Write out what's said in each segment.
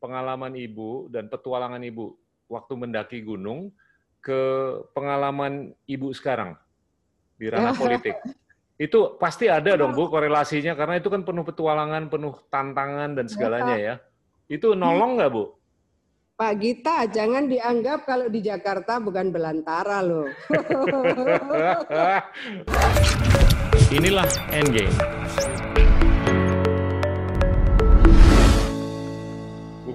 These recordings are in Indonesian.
pengalaman Ibu dan petualangan Ibu waktu mendaki gunung ke pengalaman Ibu sekarang di ranah politik. Itu pasti ada dong Bu korelasinya karena itu kan penuh petualangan, penuh tantangan dan segalanya ya. Itu nolong nggak Bu? Pak Gita, jangan dianggap kalau di Jakarta bukan belantara loh. Inilah Endgame.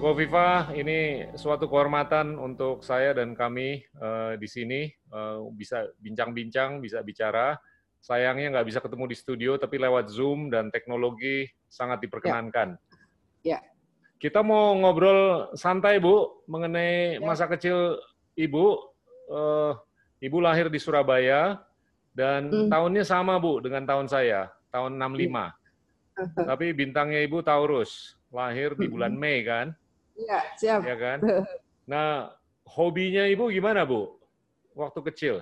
Kofifa, ini suatu kehormatan untuk saya dan kami uh, di sini uh, bisa bincang-bincang, bisa bicara. Sayangnya nggak bisa ketemu di studio, tapi lewat Zoom dan teknologi sangat diperkenankan. Ya. ya. Kita mau ngobrol santai, Bu, mengenai ya. masa kecil Ibu. Uh, Ibu lahir di Surabaya, dan hmm. tahunnya sama, Bu, dengan tahun saya, tahun 65. Hmm. Tapi bintangnya Ibu Taurus, lahir di bulan hmm. Mei, kan? Iya, siap. Ya kan? Nah, hobinya Ibu gimana, Bu? Waktu kecil?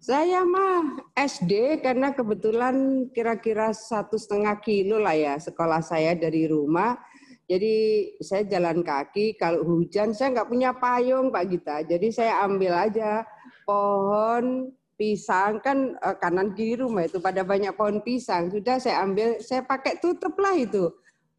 Saya mah SD karena kebetulan kira-kira satu setengah kilo lah ya sekolah saya dari rumah. Jadi saya jalan kaki, kalau hujan saya nggak punya payung Pak Gita. Jadi saya ambil aja pohon pisang kan eh, kanan kiri rumah itu pada banyak pohon pisang. Sudah saya ambil, saya pakai tutup lah itu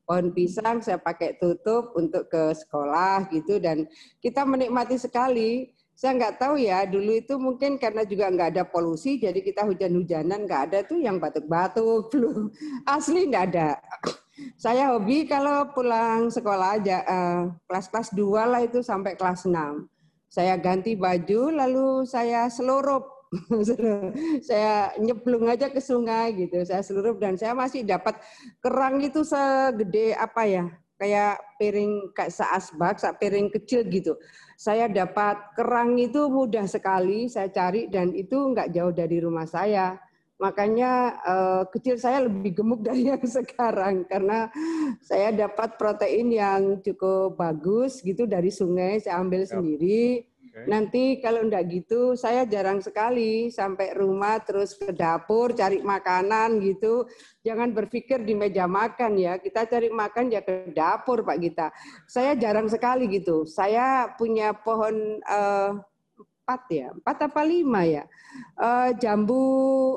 pohon pisang saya pakai tutup untuk ke sekolah gitu dan kita menikmati sekali. Saya nggak tahu ya dulu itu mungkin karena juga nggak ada polusi jadi kita hujan-hujanan nggak ada tuh yang batuk-batuk flu asli nggak ada. Saya hobi kalau pulang sekolah aja uh, kelas-kelas dua lah itu sampai kelas 6 saya ganti baju lalu saya seluruh saya nyeblung aja ke sungai gitu saya seluruh dan saya masih dapat kerang itu segede apa ya kayak piring kayak seasbak, sak piring kecil gitu. Saya dapat kerang itu mudah sekali saya cari dan itu nggak jauh dari rumah saya. Makanya eh, kecil saya lebih gemuk dari yang sekarang karena saya dapat protein yang cukup bagus gitu dari sungai saya ambil sendiri Nanti kalau enggak gitu, saya jarang sekali sampai rumah terus ke dapur cari makanan gitu. Jangan berpikir di meja makan ya. Kita cari makan ya ke dapur Pak Gita. Saya jarang sekali gitu. Saya punya pohon uh, empat ya, empat apa lima ya. Uh, jambu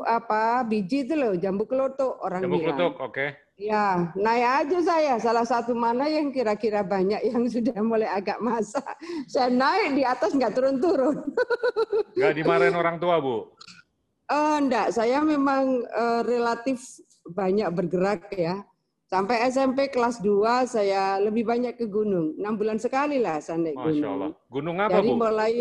apa biji itu loh, jambu kelotok orang jambu bilang. Jambu kelotok, oke. Okay. Ya, naik aja saya. Salah satu mana yang kira-kira banyak yang sudah mulai agak masak. Saya naik di atas nggak turun-turun. Nggak dimarahin orang tua, Bu? Uh, enggak, saya memang uh, relatif banyak bergerak ya. Sampai SMP kelas 2 saya lebih banyak ke gunung. Enam bulan sekali lah saya naik gunung. Masya Allah. Gunung apa, Jadi Bu? mulai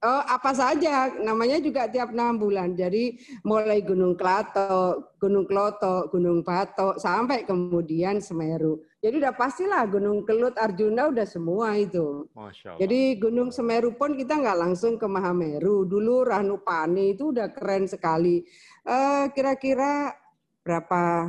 Oh, apa saja, namanya juga tiap enam bulan. Jadi mulai Gunung Klato, Gunung Kloto, Gunung Batok, sampai kemudian Semeru. Jadi udah pastilah Gunung Kelut, Arjuna udah semua itu. Masya Allah. Jadi Gunung Semeru pun kita nggak langsung ke Mahameru. Dulu Ranupani itu udah keren sekali. kira eh, kira-kira berapa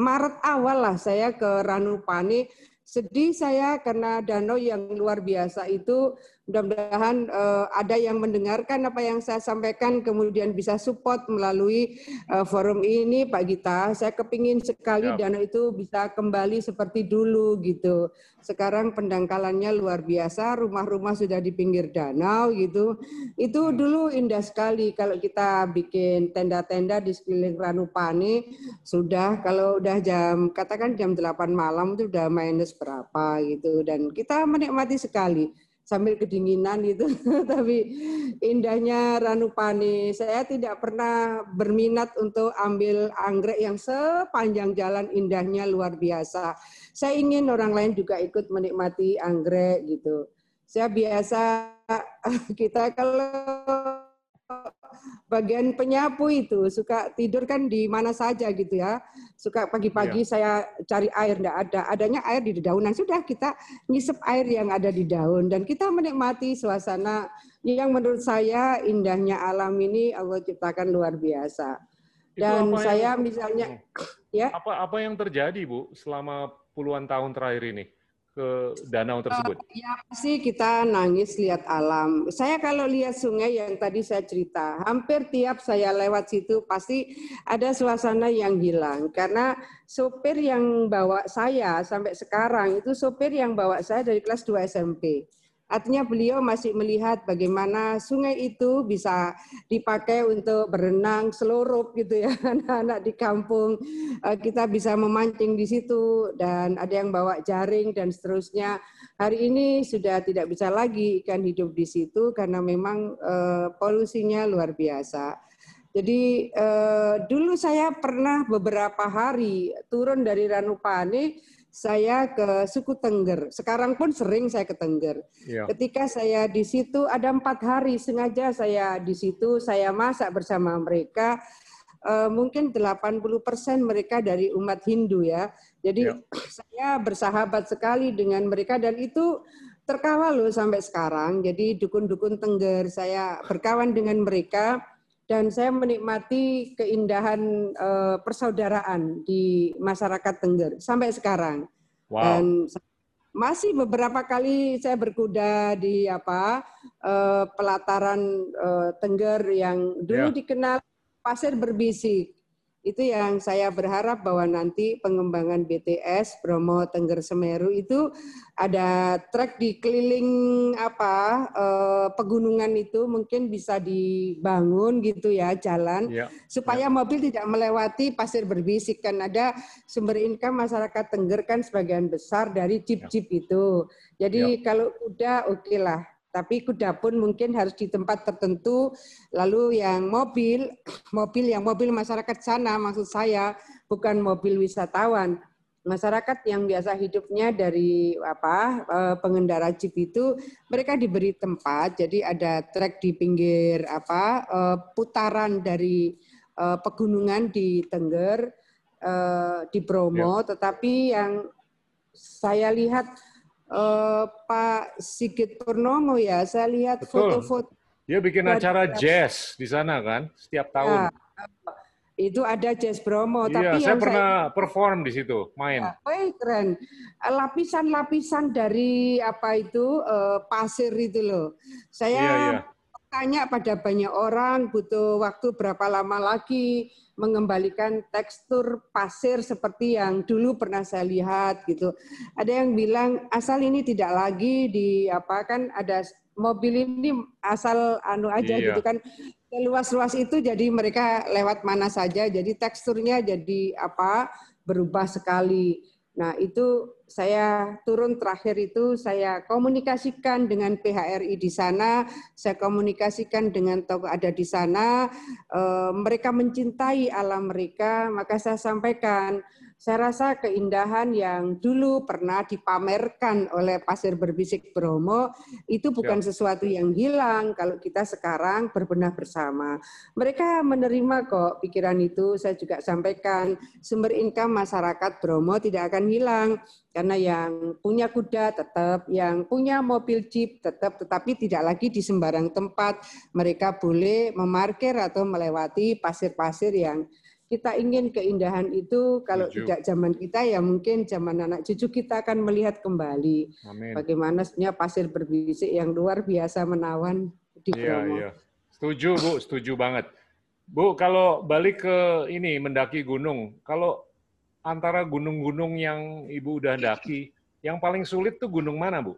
Maret awal lah saya ke Ranupani. Sedih saya karena danau yang luar biasa itu Mudah-mudahan uh, ada yang mendengarkan apa yang saya sampaikan, kemudian bisa support melalui uh, forum ini, Pak Gita. Saya kepingin sekali ya. dana itu bisa kembali seperti dulu gitu. Sekarang pendangkalannya luar biasa, rumah-rumah sudah di pinggir danau gitu. Itu hmm. dulu indah sekali kalau kita bikin tenda-tenda di sekeliling Ranupani. Sudah kalau udah jam katakan jam 8 malam itu udah minus berapa gitu dan kita menikmati sekali sambil kedinginan itu. Tapi indahnya Ranupani. Saya tidak pernah berminat untuk ambil anggrek yang sepanjang jalan indahnya luar biasa. Saya ingin orang lain juga ikut menikmati anggrek gitu. Saya biasa kita kalau bagian penyapu itu suka tidur kan di mana saja gitu ya. Suka pagi-pagi yeah. saya cari air enggak ada, adanya air di dedaunan. Sudah kita ngisep air yang ada di daun dan kita menikmati suasana yang menurut saya indahnya alam ini Allah ciptakan luar biasa. Dan saya yang, misalnya ya. Apa apa yang terjadi Bu selama puluhan tahun terakhir ini? Ke danau tersebut? Uh, ya pasti kita nangis lihat alam. Saya kalau lihat sungai yang tadi saya cerita, hampir tiap saya lewat situ pasti ada suasana yang hilang karena sopir yang bawa saya sampai sekarang itu sopir yang bawa saya dari kelas 2 SMP. Artinya beliau masih melihat bagaimana sungai itu bisa dipakai untuk berenang seluruh gitu ya anak-anak di kampung eh, kita bisa memancing di situ dan ada yang bawa jaring dan seterusnya. Hari ini sudah tidak bisa lagi ikan hidup di situ karena memang uh, polusinya luar biasa. Jadi uh, dulu saya pernah beberapa hari turun dari Ranupane saya ke suku Tengger. Sekarang pun sering saya ke Tengger. Ya. Ketika saya di situ ada empat hari sengaja saya di situ saya masak bersama mereka. Uh, mungkin 80 persen mereka dari umat Hindu ya. Jadi ya. saya bersahabat sekali dengan mereka dan itu terkawal loh sampai sekarang. Jadi dukun-dukun Tengger saya berkawan dengan mereka dan saya menikmati keindahan uh, persaudaraan di masyarakat Tengger sampai sekarang. Wow. Dan masih beberapa kali saya berkuda di apa uh, pelataran uh, Tengger yang dulu yeah. dikenal pasir berbisik itu yang saya berharap bahwa nanti pengembangan BTS Bromo Tengger Semeru itu ada trek di keliling apa eh, pegunungan itu mungkin bisa dibangun gitu ya jalan ya, supaya ya. mobil tidak melewati pasir berbisik kan ada sumber income masyarakat Tengger kan sebagian besar dari jeep-jeep ya. itu. Jadi ya. kalau udah oke okay lah tapi kuda pun mungkin harus di tempat tertentu. Lalu yang mobil, mobil yang mobil masyarakat sana maksud saya bukan mobil wisatawan. Masyarakat yang biasa hidupnya dari apa eh, pengendara jeep itu mereka diberi tempat, jadi ada trek di pinggir apa eh, putaran dari eh, pegunungan di Tengger, di Bromo, ya. tetapi yang saya lihat uh, Pak Sigit Purnomo ya. Saya lihat foto-foto. Dia bikin acara jazz di sana kan, setiap tahun. Ya, itu ada jazz Bromo. Iya, tapi saya pernah saya, perform di situ, main. Ya, oh, keren. Lapisan-lapisan dari apa itu uh, pasir itu loh. Saya iya, iya. Tanya pada banyak orang butuh waktu berapa lama lagi mengembalikan tekstur pasir seperti yang dulu pernah saya lihat gitu. Ada yang bilang asal ini tidak lagi di apa kan ada mobil ini asal anu aja iya. gitu kan luas-luas itu jadi mereka lewat mana saja jadi teksturnya jadi apa berubah sekali. Nah, itu saya turun terakhir itu saya komunikasikan dengan PHRI di sana, saya komunikasikan dengan tokoh ada di sana, e, mereka mencintai alam mereka, maka saya sampaikan saya rasa keindahan yang dulu pernah dipamerkan oleh Pasir Berbisik Bromo itu bukan ya. sesuatu yang hilang kalau kita sekarang berbenah bersama. Mereka menerima kok pikiran itu. Saya juga sampaikan sumber income masyarakat Bromo tidak akan hilang karena yang punya kuda tetap, yang punya mobil jeep tetap, tetapi tidak lagi di sembarang tempat. Mereka boleh memarkir atau melewati pasir-pasir yang kita ingin keindahan itu kalau Tujuh. tidak zaman kita ya mungkin zaman anak cucu kita akan melihat kembali Amin. bagaimana sebenarnya pasir berbisik yang luar biasa menawan di iya, Bromo. Iya. Setuju Bu, setuju banget. Bu, kalau balik ke ini mendaki gunung, kalau antara gunung-gunung yang Ibu udah daki, yang paling sulit tuh gunung mana Bu?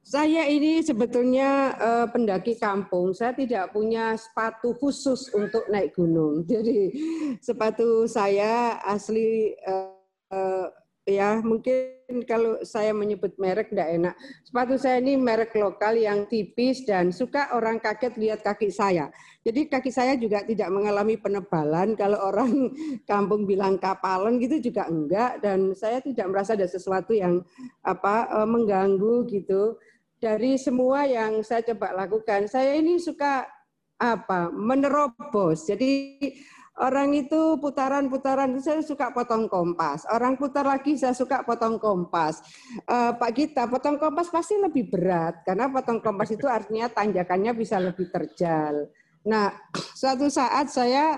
Saya ini sebetulnya uh, pendaki kampung. Saya tidak punya sepatu khusus untuk naik gunung. Jadi sepatu saya asli uh, uh, ya mungkin kalau saya menyebut merek tidak enak. Sepatu saya ini merek lokal yang tipis dan suka orang kaget lihat kaki saya. Jadi kaki saya juga tidak mengalami penebalan. Kalau orang kampung bilang kapalan gitu juga enggak dan saya tidak merasa ada sesuatu yang apa mengganggu gitu dari semua yang saya coba lakukan, saya ini suka apa menerobos. Jadi orang itu putaran-putaran saya suka potong kompas. Orang putar lagi saya suka potong kompas. Uh, Pak Gita, potong kompas pasti lebih berat karena potong kompas itu artinya tanjakannya bisa lebih terjal. Nah, suatu saat saya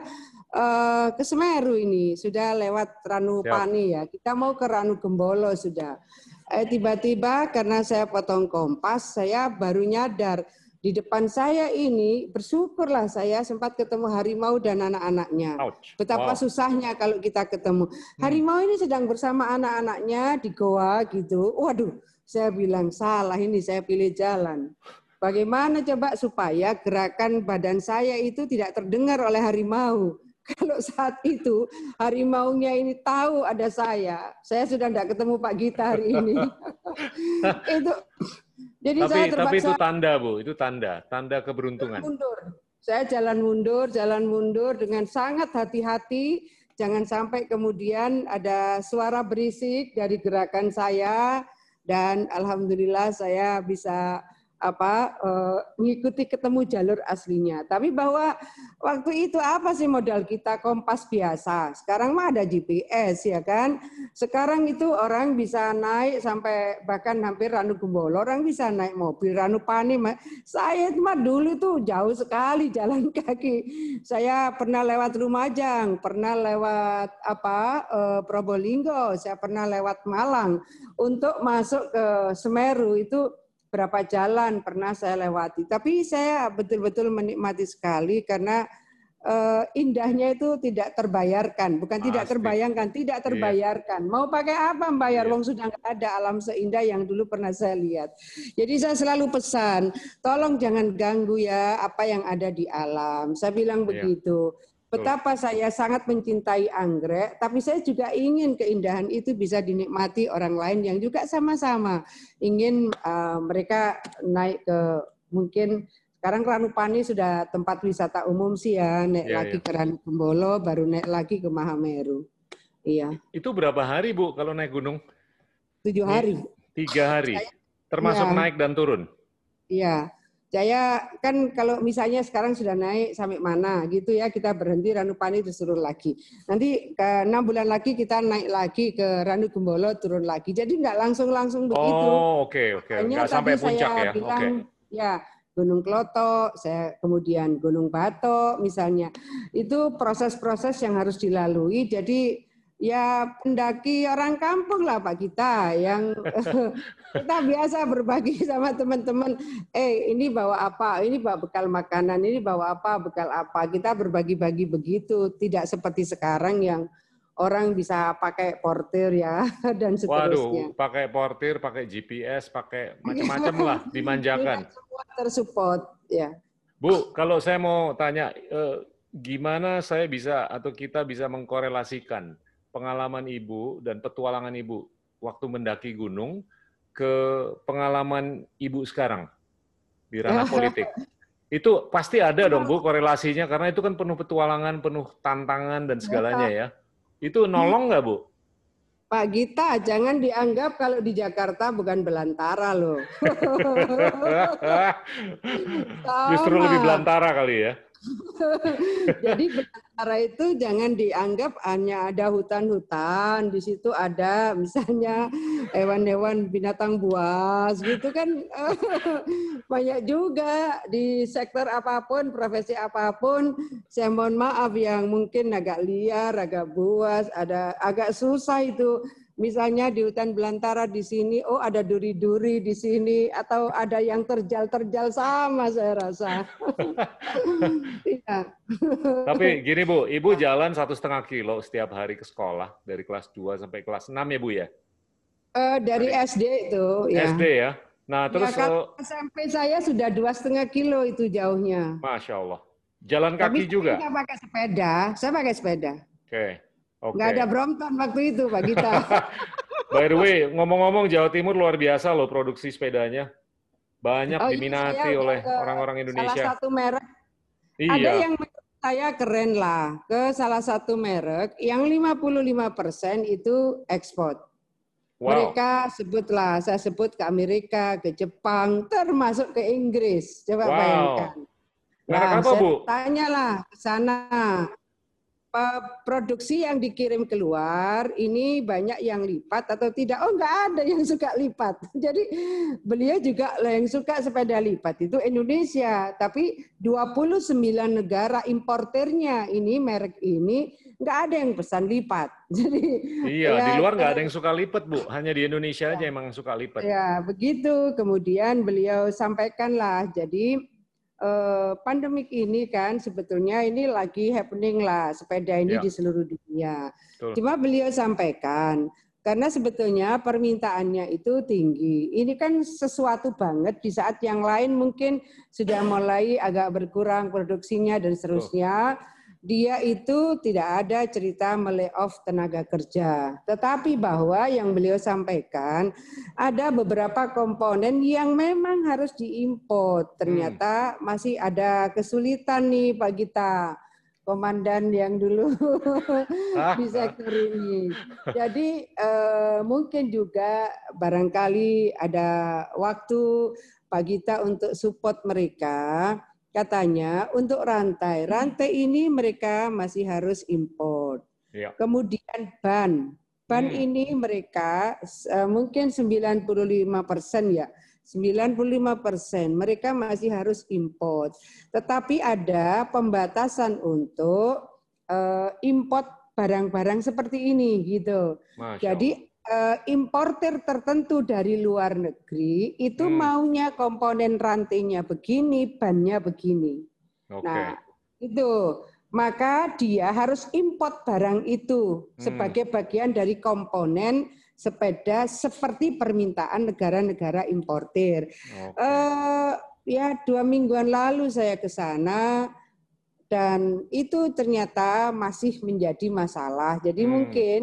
uh, ke Semeru ini sudah lewat Ranupani ya. Kita mau ke Ranu Gembolo sudah. Eh, tiba-tiba karena saya potong kompas, saya baru nyadar di depan saya ini bersyukurlah saya sempat ketemu harimau dan anak-anaknya. Betapa wow. susahnya kalau kita ketemu. Hmm. Harimau ini sedang bersama anak-anaknya di goa gitu. Waduh, saya bilang salah ini saya pilih jalan. Bagaimana coba supaya gerakan badan saya itu tidak terdengar oleh harimau? Kalau saat itu harimaunya ini tahu ada saya, saya sudah tidak ketemu Pak Gita hari ini. itu jadi tapi, saya terpaksa. Tapi itu tanda bu, itu tanda, tanda keberuntungan. Mundur. Saya jalan mundur, jalan mundur dengan sangat hati-hati. Jangan sampai kemudian ada suara berisik dari gerakan saya dan alhamdulillah saya bisa apa uh, mengikuti ketemu jalur aslinya. Tapi bahwa waktu itu apa sih modal kita kompas biasa. Sekarang mah ada GPS ya kan. Sekarang itu orang bisa naik sampai bahkan hampir Ranu Gumbolo, orang bisa naik mobil Ranu Pani. Saya mah dulu tuh jauh sekali jalan kaki. Saya pernah lewat Lumajang, pernah lewat apa uh, Probolinggo, saya pernah lewat Malang untuk masuk ke Semeru itu berapa jalan pernah saya lewati. Tapi saya betul-betul menikmati sekali karena uh, indahnya itu tidak terbayarkan, bukan Pasti. tidak terbayangkan, tidak iya. terbayarkan. Yeah. Mau pakai apa bayar? Yeah. Wong sudah nggak ada alam seindah yang dulu pernah saya lihat. Jadi saya selalu pesan, tolong jangan ganggu ya apa yang ada di alam. Saya bilang yeah. begitu. Betapa saya sangat mencintai anggrek, tapi saya juga ingin keindahan itu bisa dinikmati orang lain yang juga sama-sama ingin uh, mereka naik ke mungkin sekarang Ranupani sudah tempat wisata umum sih ya, naik ya, lagi ya. ke Ranupembolo, baru naik lagi ke Mahameru. Iya. Itu berapa hari Bu kalau naik gunung? Tujuh hari. Tiga hari. Termasuk ya. naik dan turun? Iya. Saya kan kalau misalnya sekarang sudah naik sampai mana gitu ya kita berhenti Ranupani terus turun lagi. Nanti ke enam bulan lagi kita naik lagi ke Ranu Gembolo turun lagi. Jadi nggak langsung langsung begitu. Oh oke okay, oke. Okay. Nggak sampai puncak ya. Bilang, okay. Ya Gunung Kloto, saya kemudian Gunung Batok misalnya. Itu proses-proses yang harus dilalui. Jadi ya pendaki orang kampung lah Pak kita yang kita biasa berbagi sama teman-teman. Eh ini bawa apa? Ini bawa bekal makanan. Ini bawa apa? Bekal apa? Kita berbagi-bagi begitu. Tidak seperti sekarang yang orang bisa pakai portir ya dan seterusnya. Waduh, pakai portir, pakai GPS, pakai macam-macam lah, dimanjakan. Semua tersupport ya. Bu, kalau saya mau tanya, eh, gimana saya bisa atau kita bisa mengkorelasikan pengalaman ibu dan petualangan ibu waktu mendaki gunung ke pengalaman ibu sekarang di ranah politik. Itu pasti ada dong Bu korelasinya karena itu kan penuh petualangan, penuh tantangan dan segalanya ya. Itu nolong nggak Bu? Pak Gita, jangan dianggap kalau di Jakarta bukan belantara loh. Justru lebih belantara kali ya. Jadi belantara itu jangan dianggap hanya ada hutan-hutan, di situ ada misalnya hewan-hewan binatang buas gitu kan banyak juga di sektor apa pun, profesi apa pun. Saya mohon maaf yang mungkin agak liar, agak buas, ada agak susah itu Misalnya di hutan belantara di sini, oh ada duri-duri di sini, atau ada yang terjal-terjal sama saya rasa. ya. Tapi gini Bu, Ibu jalan satu setengah kilo setiap hari ke sekolah dari kelas 2 sampai kelas 6 ya Bu ya? Uh, dari SD itu. Ya. SD ya. Nah ya, terus ya, kalau SMP saya sudah dua setengah kilo itu jauhnya. Masya Allah. Jalan kaki Tapi juga? Saya pakai sepeda. Saya pakai sepeda. Oke. Okay. Okay. Nggak ada Brompton waktu itu, Pak Gita. By the way, ngomong-ngomong Jawa Timur luar biasa loh produksi sepedanya. Banyak oh, iya, diminati iya, oleh orang-orang Indonesia. Salah satu merek. Iya. Ada yang saya keren lah ke salah satu merek yang 55% itu ekspor. Wow. Mereka sebutlah, saya sebut ke Amerika, ke Jepang, termasuk ke Inggris. Coba wow. bayangkan. Nah, apa, Bu? Tanyalah ke sana produksi yang dikirim keluar ini banyak yang lipat atau tidak? Oh, enggak ada yang suka lipat. Jadi beliau juga yang suka sepeda lipat itu Indonesia, tapi 29 negara importernya ini merek ini enggak ada yang pesan lipat. Jadi Iya, ya, di luar enggak ada yang suka lipat, Bu. Hanya di Indonesia ya, aja emang suka lipat. Ya, begitu. Kemudian beliau sampaikanlah jadi Eh, pandemik ini kan sebetulnya ini lagi happening lah sepeda ini ya. di seluruh dunia. Betul. Cuma beliau sampaikan karena sebetulnya permintaannya itu tinggi. Ini kan sesuatu banget di saat yang lain mungkin sudah mulai agak berkurang produksinya dan seterusnya. Oh dia itu tidak ada cerita melay-off tenaga kerja. Tetapi bahwa yang beliau sampaikan ada beberapa komponen yang memang harus diimpor. Ternyata hmm. masih ada kesulitan nih Pak Gita. Komandan yang dulu di sektor ini. Jadi eh, mungkin juga barangkali ada waktu Pak Gita untuk support mereka katanya untuk rantai. Rantai ini mereka masih harus import. Ya. Kemudian ban. Ban hmm. ini mereka uh, mungkin 95 persen ya. 95 persen mereka masih harus import. Tetapi ada pembatasan untuk uh, import barang-barang seperti ini gitu. Jadi uh, importer tertentu dari luar negeri itu hmm. maunya komponen rantainya begini, bannya begini. Okay. Nah, itu maka dia harus import barang itu hmm. sebagai bagian dari komponen sepeda seperti permintaan negara-negara importer. Okay. Uh, eh, ya dua mingguan lalu saya ke sana dan itu ternyata masih menjadi masalah. Jadi hmm. mungkin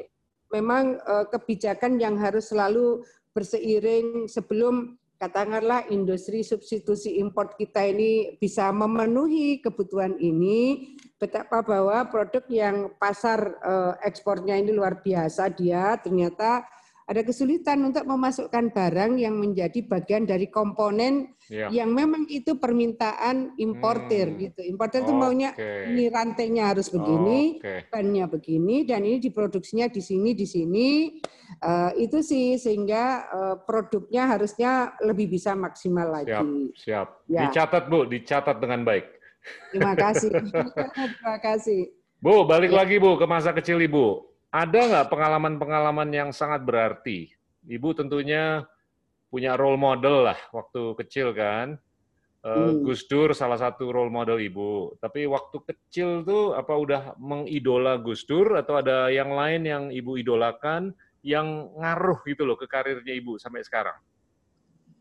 memang uh, kebijakan yang harus selalu berseiring sebelum katakanlah industri substitusi import kita ini bisa memenuhi kebutuhan ini, betapa bahwa produk yang pasar uh, ekspornya ini luar biasa dia ternyata ada kesulitan untuk memasukkan barang yang menjadi bagian dari komponen ya. yang memang itu permintaan importer hmm. gitu. Importer itu okay. maunya ini rantainya harus begini, okay. bannya begini, dan ini diproduksinya di sini di sini. Uh, itu sih sehingga uh, produknya harusnya lebih bisa maksimal lagi. Siap, siap. Ya. Dicatat Bu, dicatat dengan baik. Terima kasih. Terima kasih. Bu, balik ya. lagi Bu ke masa kecil Ibu ada nggak pengalaman-pengalaman yang sangat berarti? Ibu tentunya punya role model lah waktu kecil kan. Eh, hmm. Gus Dur salah satu role model ibu. Tapi waktu kecil tuh apa udah mengidola Gus Dur atau ada yang lain yang ibu idolakan yang ngaruh gitu loh ke karirnya ibu sampai sekarang?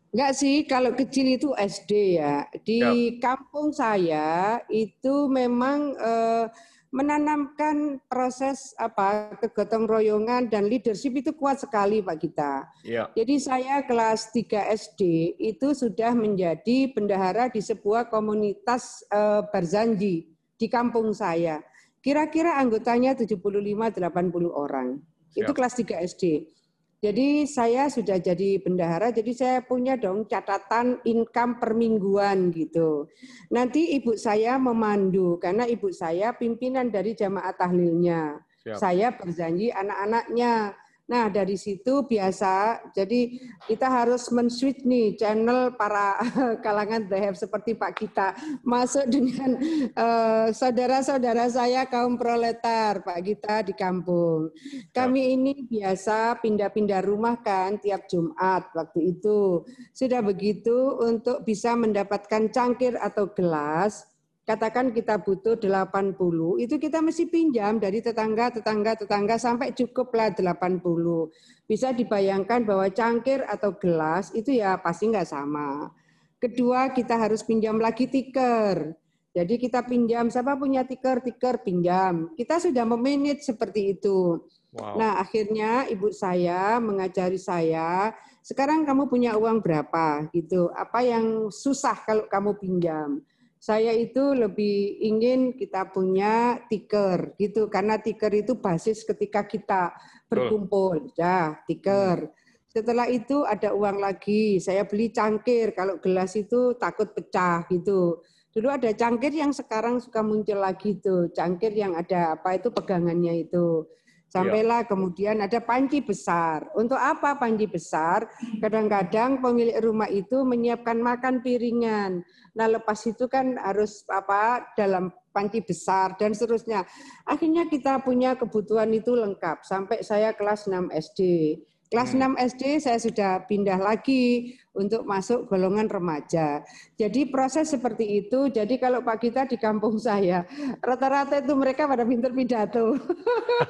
Enggak sih, kalau kecil itu SD ya. Di ya. kampung saya itu memang eh, menanamkan proses apa kegotong royongan dan leadership itu kuat sekali Pak Gita. Ya. Jadi saya kelas 3 SD itu sudah menjadi bendahara di sebuah komunitas uh, Barzanji di kampung saya. Kira-kira anggotanya 75-80 orang. Siap. Itu kelas 3 SD. Jadi saya sudah jadi bendahara, jadi saya punya dong catatan income per mingguan gitu. Nanti ibu saya memandu karena ibu saya pimpinan dari jamaah tahlilnya. Siap. Saya berjanji anak-anaknya Nah, dari situ biasa, jadi kita harus men-switch nih channel para kalangan dahab seperti Pak Kita masuk dengan saudara saudara-saudara saya kaum proletar, Pak Kita di kampung. Kami ini biasa pindah-pindah rumah kan tiap Jumat waktu itu. Sudah begitu untuk bisa mendapatkan cangkir atau gelas, katakan kita butuh 80, itu kita mesti pinjam dari tetangga, tetangga, tetangga sampai cukuplah 80. Bisa dibayangkan bahwa cangkir atau gelas itu ya pasti nggak sama. Kedua, kita harus pinjam lagi tiker. Jadi kita pinjam, siapa punya tiker, tiker pinjam. Kita sudah memanage seperti itu. Wow. Nah, akhirnya ibu saya mengajari saya, sekarang kamu punya uang berapa gitu. Apa yang susah kalau kamu pinjam? Saya itu lebih ingin kita punya tiker gitu. Karena tiker itu basis ketika kita berkumpul. Ya tiker. Setelah itu ada uang lagi. Saya beli cangkir. Kalau gelas itu takut pecah gitu. Dulu ada cangkir yang sekarang suka muncul lagi tuh, cangkir yang ada apa itu pegangannya itu. Sampailah ya. kemudian ada panci besar. Untuk apa panci besar? Kadang-kadang pemilik rumah itu menyiapkan makan piringan. Nah, lepas itu kan harus apa dalam panci besar dan seterusnya. Akhirnya kita punya kebutuhan itu lengkap sampai saya kelas 6 SD. Kelas hmm. 6 SD saya sudah pindah lagi untuk masuk golongan remaja. Jadi proses seperti itu. Jadi kalau Pak kita di kampung saya, rata-rata itu mereka pada pinter pidato.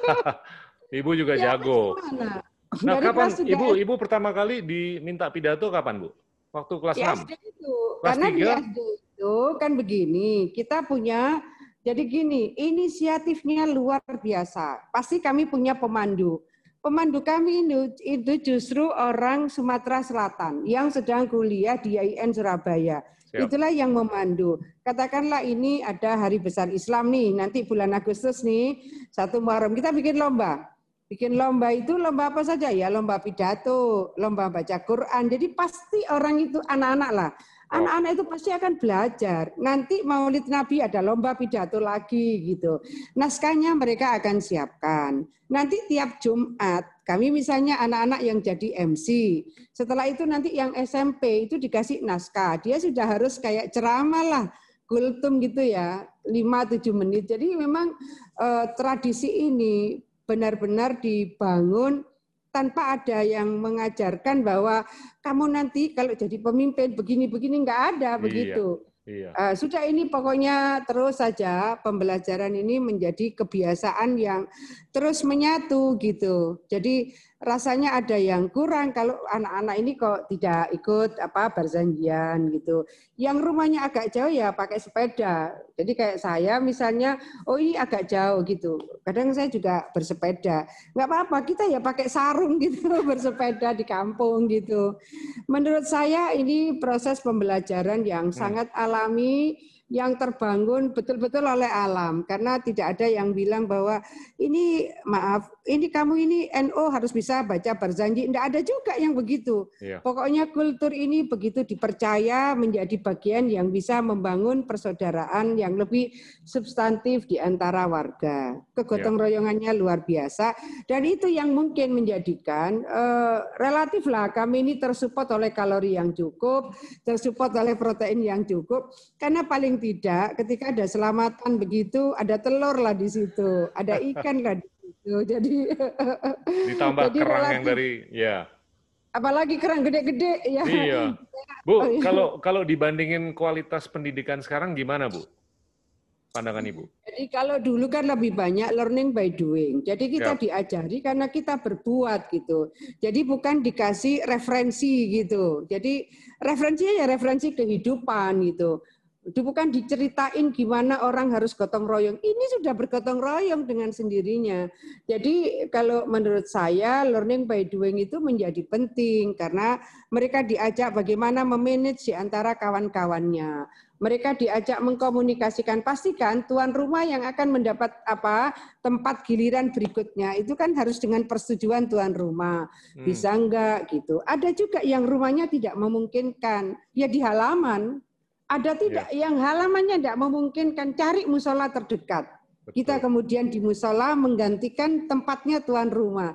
Ibu juga ya, jago. Nah, Dari kapan Ibu Ibu pertama kali diminta pidato kapan, Bu? Waktu kelas di 6? SD itu. Kelas Karena 3? di SD itu kan begini, kita punya jadi gini, inisiatifnya luar biasa. Pasti kami punya pemandu pemandu kami itu, itu justru orang Sumatera Selatan yang sedang kuliah di IAIN Surabaya. Siap. Itulah yang memandu. Katakanlah ini ada hari besar Islam nih, nanti bulan Agustus nih, satu Muharram kita bikin lomba. Bikin lomba itu lomba apa saja ya? Lomba pidato, lomba baca Quran. Jadi pasti orang itu anak-anak lah Anak-anak itu pasti akan belajar. Nanti Maulid Nabi ada lomba pidato lagi gitu. Naskahnya mereka akan siapkan. Nanti tiap Jumat kami misalnya anak-anak yang jadi MC. Setelah itu nanti yang SMP itu dikasih naskah. Dia sudah harus kayak ceramah lah, kultum gitu ya, 5-7 menit. Jadi memang eh, tradisi ini benar-benar dibangun tanpa ada yang mengajarkan bahwa kamu nanti kalau jadi pemimpin begini-begini nggak ada iya, begitu. Iya. Uh, sudah ini pokoknya terus saja pembelajaran ini menjadi kebiasaan yang terus menyatu gitu. Jadi rasanya ada yang kurang kalau anak-anak ini kok tidak ikut apa berzanjian gitu. Yang rumahnya agak jauh ya pakai sepeda. Jadi kayak saya misalnya, oh ini agak jauh gitu. Kadang saya juga bersepeda. Nggak apa-apa, kita ya pakai sarung gitu bersepeda di kampung gitu. Menurut saya ini proses pembelajaran yang hmm. sangat alami yang terbangun betul-betul oleh alam. Karena tidak ada yang bilang bahwa ini maaf ini kamu ini NO harus bisa baca berjanji tidak ada juga yang begitu. Iya. pokoknya kultur ini begitu dipercaya menjadi bagian yang bisa membangun persaudaraan yang lebih substantif di antara warga. Kegotong iya. royongannya luar biasa. Dan itu yang mungkin menjadikan uh, relatif lah kami ini tersupport oleh kalori yang cukup tersupport oleh protein yang cukup. Karena paling tidak ketika ada selamatan begitu ada telur lah di situ, ada ikan lah di situ. Jadi ditambah jadi kerang relatif, yang dari ya. Apalagi kerang gede-gede ya. Iya. Bu, oh, iya. kalau kalau dibandingin kualitas pendidikan sekarang gimana, Bu? Pandangan Ibu. Jadi kalau dulu kan lebih banyak learning by doing. Jadi kita ya. diajari karena kita berbuat gitu. Jadi bukan dikasih referensi gitu. Jadi referensinya ya referensi kehidupan gitu itu bukan diceritain gimana orang harus gotong royong. Ini sudah bergotong royong dengan sendirinya. Jadi kalau menurut saya learning by doing itu menjadi penting karena mereka diajak bagaimana memanage di antara kawan-kawannya. Mereka diajak mengkomunikasikan. Pastikan tuan rumah yang akan mendapat apa tempat giliran berikutnya itu kan harus dengan persetujuan tuan rumah. Hmm. Bisa enggak gitu. Ada juga yang rumahnya tidak memungkinkan. Ya di halaman ada tidak ya. yang halamannya tidak memungkinkan cari musola terdekat. Betul. Kita kemudian di musola menggantikan tempatnya tuan rumah.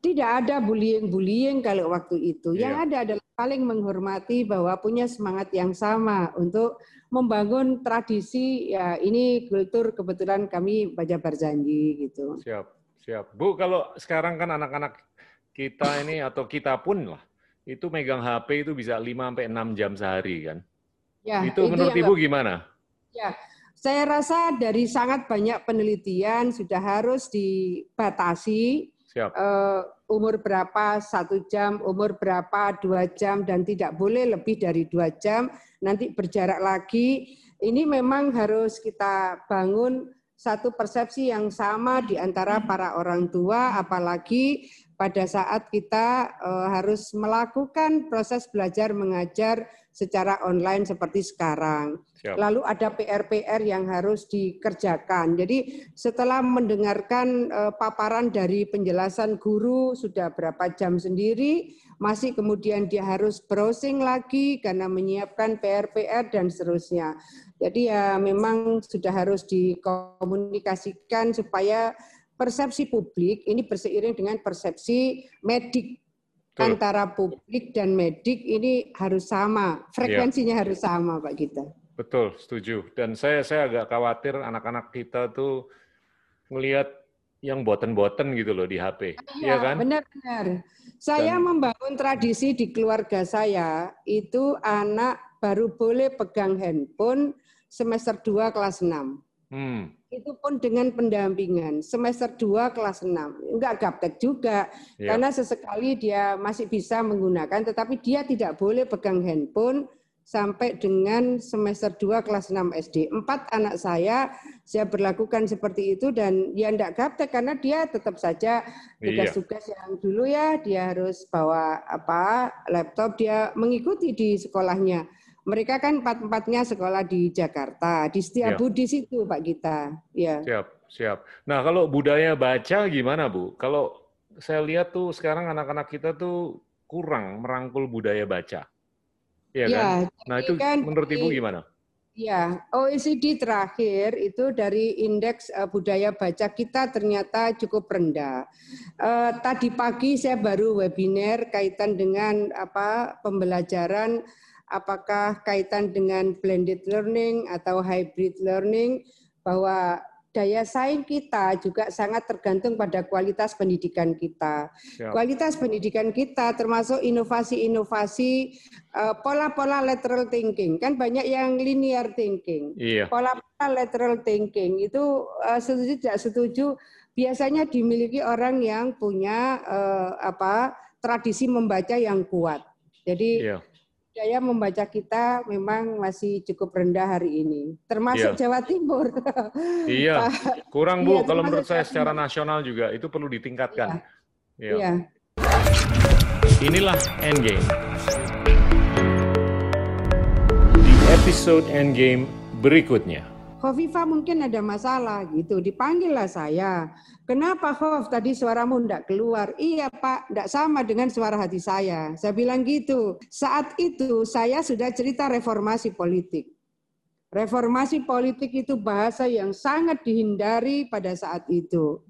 Tidak ada bullying-bullying kalau waktu itu. Ya. Yang ada adalah paling menghormati bahwa punya semangat yang sama untuk membangun tradisi ya ini kultur kebetulan kami baca berjanji gitu. Siap, siap. Bu, kalau sekarang kan anak-anak kita ini atau kita pun lah itu megang HP itu bisa 5 sampai 6 jam sehari kan. Ya, itu, itu menurut Ibu gimana? Ya, saya rasa dari sangat banyak penelitian sudah harus dibatasi Siap. Uh, umur berapa satu jam, umur berapa dua jam, dan tidak boleh lebih dari dua jam. Nanti berjarak lagi. Ini memang harus kita bangun satu persepsi yang sama di antara para orang tua, apalagi pada saat kita uh, harus melakukan proses belajar mengajar secara online seperti sekarang. Siap. Lalu ada PR-PR yang harus dikerjakan. Jadi setelah mendengarkan uh, paparan dari penjelasan guru sudah berapa jam sendiri, masih kemudian dia harus browsing lagi karena menyiapkan PR-PR dan seterusnya. Jadi ya memang sudah harus dikomunikasikan supaya persepsi publik ini berseiring dengan persepsi medik. Antara publik dan medik ini harus sama, frekuensinya ya. harus sama, Pak Gita. Betul, setuju. Dan saya saya agak khawatir anak-anak kita tuh melihat yang boten-boten gitu loh di HP, iya ya kan? Benar-benar. Saya Dan, membangun tradisi di keluarga saya itu anak baru boleh pegang handphone semester 2 kelas 6. Hmm. Itu pun dengan pendampingan semester 2 kelas 6. Enggak gaptek juga ya. karena sesekali dia masih bisa menggunakan tetapi dia tidak boleh pegang handphone sampai dengan semester 2 kelas 6 SD. Empat anak saya saya berlakukan seperti itu dan dia tidak gaptek karena dia tetap saja tugas-tugas iya. yang dulu ya dia harus bawa apa laptop dia mengikuti di sekolahnya. Mereka kan empat-empatnya sekolah di Jakarta, di setiap ya. di situ Pak Gita. Ya. Siap, siap. Nah kalau budaya baca gimana Bu? Kalau saya lihat tuh sekarang anak-anak kita tuh kurang merangkul budaya baca. Iya ya, kan? Nah itu kan menurut Ibu gimana? Ya, OECD terakhir itu dari indeks uh, budaya baca kita ternyata cukup rendah. Uh, tadi pagi saya baru webinar kaitan dengan apa pembelajaran apakah kaitan dengan blended learning atau hybrid learning bahwa daya saing kita juga sangat tergantung pada kualitas pendidikan kita. Siap. Kualitas pendidikan kita termasuk inovasi-inovasi uh, pola-pola lateral thinking. Kan banyak yang linear thinking. Iya. Pola-pola lateral thinking itu uh, setuju tidak setuju biasanya dimiliki orang yang punya uh, apa tradisi membaca yang kuat. Jadi iya daya membaca kita memang masih cukup rendah hari ini, termasuk iya. Jawa Timur. iya, kurang Bu. Iya, kalau menurut saya secara nasional juga itu perlu ditingkatkan. Iya. iya. iya. Inilah Endgame. Di episode Endgame berikutnya. Hovifa mungkin ada masalah gitu, dipanggillah saya. Kenapa Hov tadi suaramu tidak keluar? Iya Pak, tidak sama dengan suara hati saya. Saya bilang gitu. Saat itu saya sudah cerita reformasi politik. Reformasi politik itu bahasa yang sangat dihindari pada saat itu.